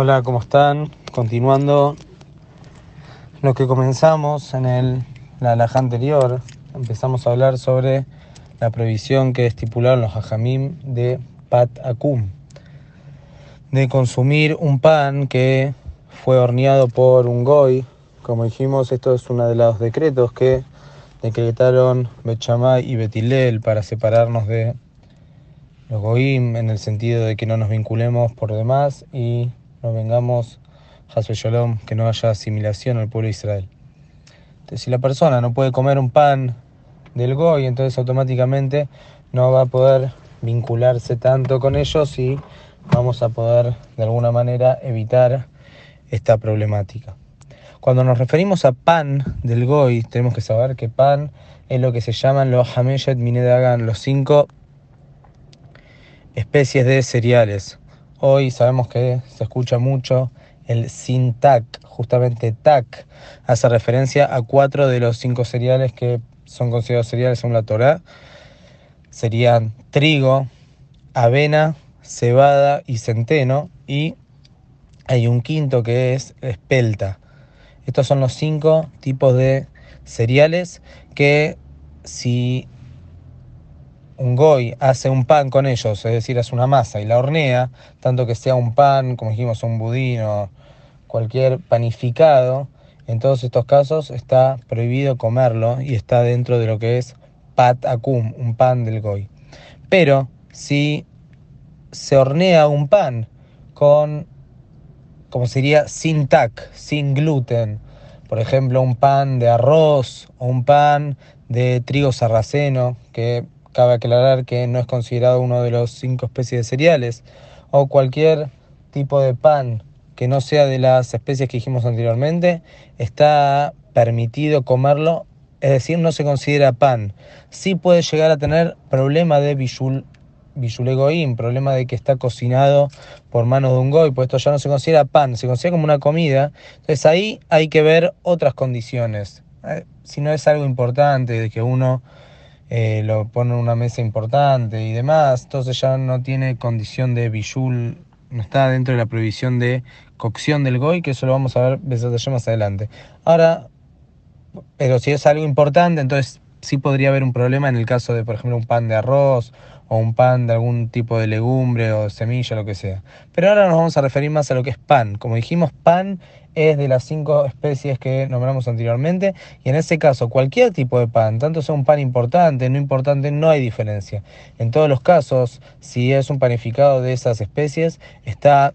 Hola, ¿cómo están? Continuando lo que comenzamos en el, la alhaja anterior, empezamos a hablar sobre la prohibición que estipularon los hajamim de pat akum, de consumir un pan que fue horneado por un goy. Como dijimos, esto es uno de los decretos que decretaron Bechamay y Betilel para separarnos de los goim en el sentido de que no nos vinculemos por demás y no vengamos, Hasbe Shalom, que no haya asimilación al pueblo de Israel. Entonces, si la persona no puede comer un pan del Goy, entonces automáticamente no va a poder vincularse tanto con ellos y vamos a poder de alguna manera evitar esta problemática. Cuando nos referimos a pan del Goy, tenemos que saber que pan es lo que se llaman los Hameshet Minedagan, los cinco especies de cereales. Hoy sabemos que se escucha mucho el sin tac, justamente tac, hace referencia a cuatro de los cinco cereales que son considerados cereales según la Torah. Serían trigo, avena, cebada y centeno. Y hay un quinto que es espelta. Estos son los cinco tipos de cereales que si un goy hace un pan con ellos, es decir, hace una masa y la hornea, tanto que sea un pan, como dijimos, un budín o cualquier panificado, en todos estos casos está prohibido comerlo y está dentro de lo que es pat akum, un pan del goy. Pero si se hornea un pan con, como sería, sin tac, sin gluten, por ejemplo, un pan de arroz o un pan de trigo sarraceno, que Cabe aclarar que no es considerado uno de los cinco especies de cereales o cualquier tipo de pan que no sea de las especies que dijimos anteriormente, está permitido comerlo, es decir, no se considera pan. Sí puede llegar a tener problema de bishul, problema de que está cocinado por manos de un goy, pues esto ya no se considera pan, se considera como una comida. Entonces ahí hay que ver otras condiciones. Eh, si no es algo importante de que uno eh, lo pone en una mesa importante y demás, entonces ya no tiene condición de bijul, no está dentro de la prohibición de cocción del goy, que eso lo vamos a ver más adelante. Ahora, pero si es algo importante, entonces sí podría haber un problema en el caso de, por ejemplo, un pan de arroz o un pan de algún tipo de legumbre o semilla, lo que sea. Pero ahora nos vamos a referir más a lo que es pan. Como dijimos, pan es de las cinco especies que nombramos anteriormente y en ese caso cualquier tipo de pan, tanto sea un pan importante, no importante, no hay diferencia. En todos los casos, si es un panificado de esas especies, está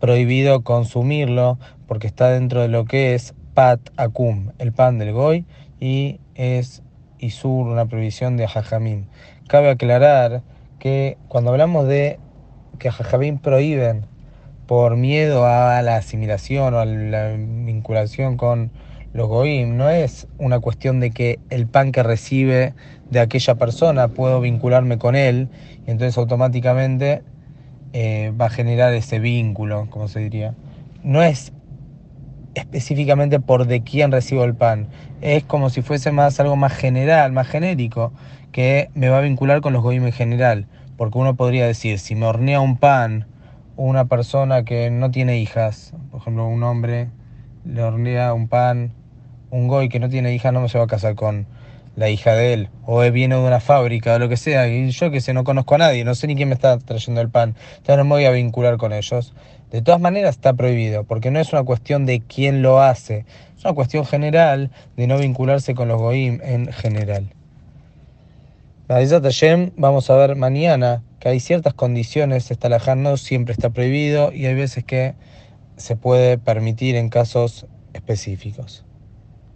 prohibido consumirlo porque está dentro de lo que es pat akum, el pan del goy, y es isur, una prohibición de jajamín. Cabe aclarar que cuando hablamos de que jajamín prohíben por miedo a la asimilación o a la vinculación con los goim, no es una cuestión de que el pan que recibe de aquella persona puedo vincularme con él y entonces automáticamente eh, va a generar ese vínculo, como se diría. No es específicamente por de quién recibo el pan, es como si fuese más algo más general, más genérico, que me va a vincular con los goim en general, porque uno podría decir, si me hornea un pan, una persona que no tiene hijas, por ejemplo, un hombre le hornea un pan, un goy que no tiene hijas no se va a casar con la hija de él, o viene de una fábrica o lo que sea, y yo que sé, no conozco a nadie, no sé ni quién me está trayendo el pan, entonces no me voy a vincular con ellos. De todas maneras está prohibido, porque no es una cuestión de quién lo hace, es una cuestión general de no vincularse con los goim en general. Vamos a ver mañana que hay ciertas condiciones, esta alajá no siempre está prohibido y hay veces que se puede permitir en casos específicos.